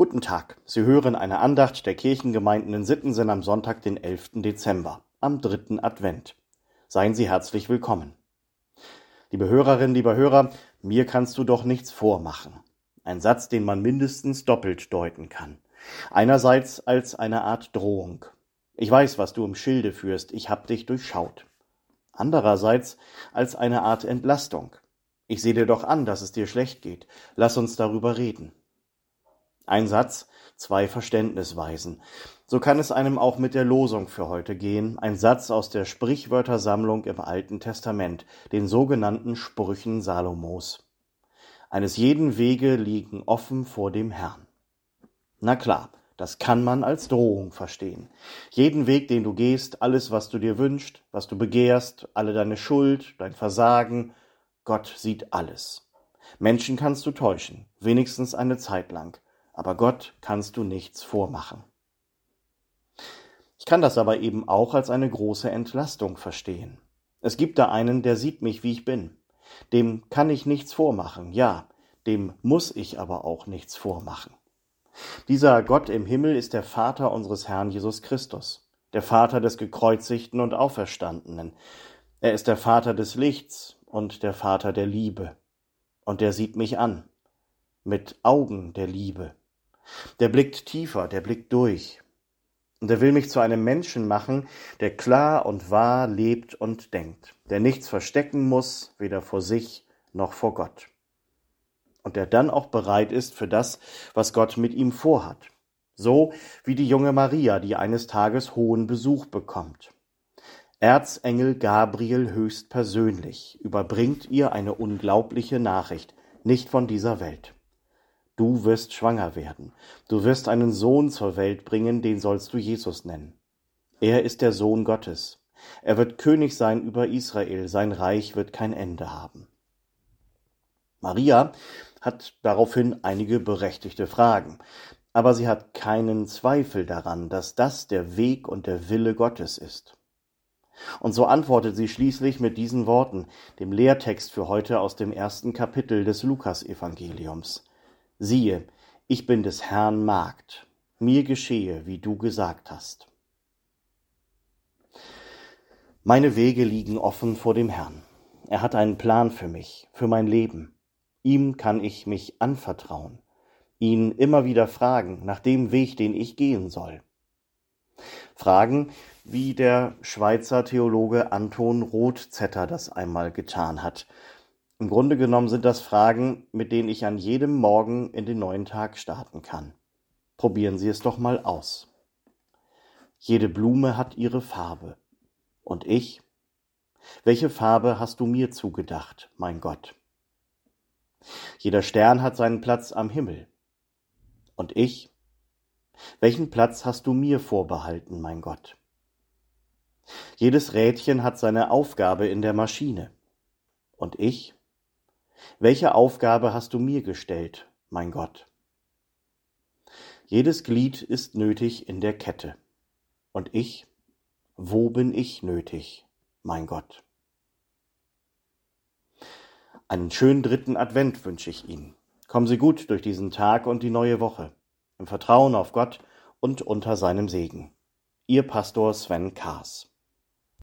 Guten Tag. Sie hören eine Andacht der Kirchengemeinden in Sittensen am Sonntag, den 11. Dezember, am dritten Advent. Seien Sie herzlich willkommen. Liebe Hörerinnen, lieber Hörer, mir kannst du doch nichts vormachen. Ein Satz, den man mindestens doppelt deuten kann. Einerseits als eine Art Drohung. Ich weiß, was du im Schilde führst, ich hab dich durchschaut. Andererseits als eine Art Entlastung. Ich sehe dir doch an, dass es dir schlecht geht. Lass uns darüber reden. Ein Satz, zwei Verständnisweisen. So kann es einem auch mit der Losung für heute gehen, ein Satz aus der Sprichwörtersammlung im Alten Testament, den sogenannten Sprüchen Salomos. Eines jeden Wege liegen offen vor dem Herrn. Na klar, das kann man als Drohung verstehen. Jeden Weg, den du gehst, alles, was du dir wünschst, was du begehrst, alle deine Schuld, dein Versagen, Gott sieht alles. Menschen kannst du täuschen, wenigstens eine Zeit lang aber Gott kannst du nichts vormachen. Ich kann das aber eben auch als eine große Entlastung verstehen. Es gibt da einen, der sieht mich, wie ich bin. Dem kann ich nichts vormachen, ja, dem muss ich aber auch nichts vormachen. Dieser Gott im Himmel ist der Vater unseres Herrn Jesus Christus, der Vater des gekreuzigten und Auferstandenen. Er ist der Vater des Lichts und der Vater der Liebe. Und der sieht mich an, mit Augen der Liebe. Der blickt tiefer, der blickt durch. Und er will mich zu einem Menschen machen, der klar und wahr lebt und denkt, der nichts verstecken muss, weder vor sich noch vor Gott. Und der dann auch bereit ist für das, was Gott mit ihm vorhat. So wie die junge Maria, die eines Tages hohen Besuch bekommt. Erzengel Gabriel höchst persönlich überbringt ihr eine unglaubliche Nachricht, nicht von dieser Welt. Du wirst schwanger werden. Du wirst einen Sohn zur Welt bringen, den sollst du Jesus nennen. Er ist der Sohn Gottes. Er wird König sein über Israel, sein Reich wird kein Ende haben. Maria hat daraufhin einige berechtigte Fragen, aber sie hat keinen Zweifel daran, dass das der Weg und der Wille Gottes ist. Und so antwortet sie schließlich mit diesen Worten, dem Lehrtext für heute aus dem ersten Kapitel des Lukasevangeliums siehe, ich bin des Herrn Magd, mir geschehe, wie du gesagt hast. Meine Wege liegen offen vor dem Herrn. Er hat einen Plan für mich, für mein Leben. Ihm kann ich mich anvertrauen, ihn immer wieder fragen nach dem Weg, den ich gehen soll. Fragen, wie der Schweizer Theologe Anton Rothzetter das einmal getan hat, im Grunde genommen sind das Fragen, mit denen ich an jedem Morgen in den neuen Tag starten kann. Probieren Sie es doch mal aus. Jede Blume hat ihre Farbe. Und ich? Welche Farbe hast du mir zugedacht, mein Gott? Jeder Stern hat seinen Platz am Himmel. Und ich? Welchen Platz hast du mir vorbehalten, mein Gott? Jedes Rädchen hat seine Aufgabe in der Maschine. Und ich? Welche Aufgabe hast du mir gestellt, mein Gott? Jedes Glied ist nötig in der Kette. Und ich? Wo bin ich nötig, mein Gott? Einen schönen dritten Advent wünsche ich Ihnen. Kommen Sie gut durch diesen Tag und die neue Woche, im Vertrauen auf Gott und unter seinem Segen. Ihr Pastor Sven Kaas.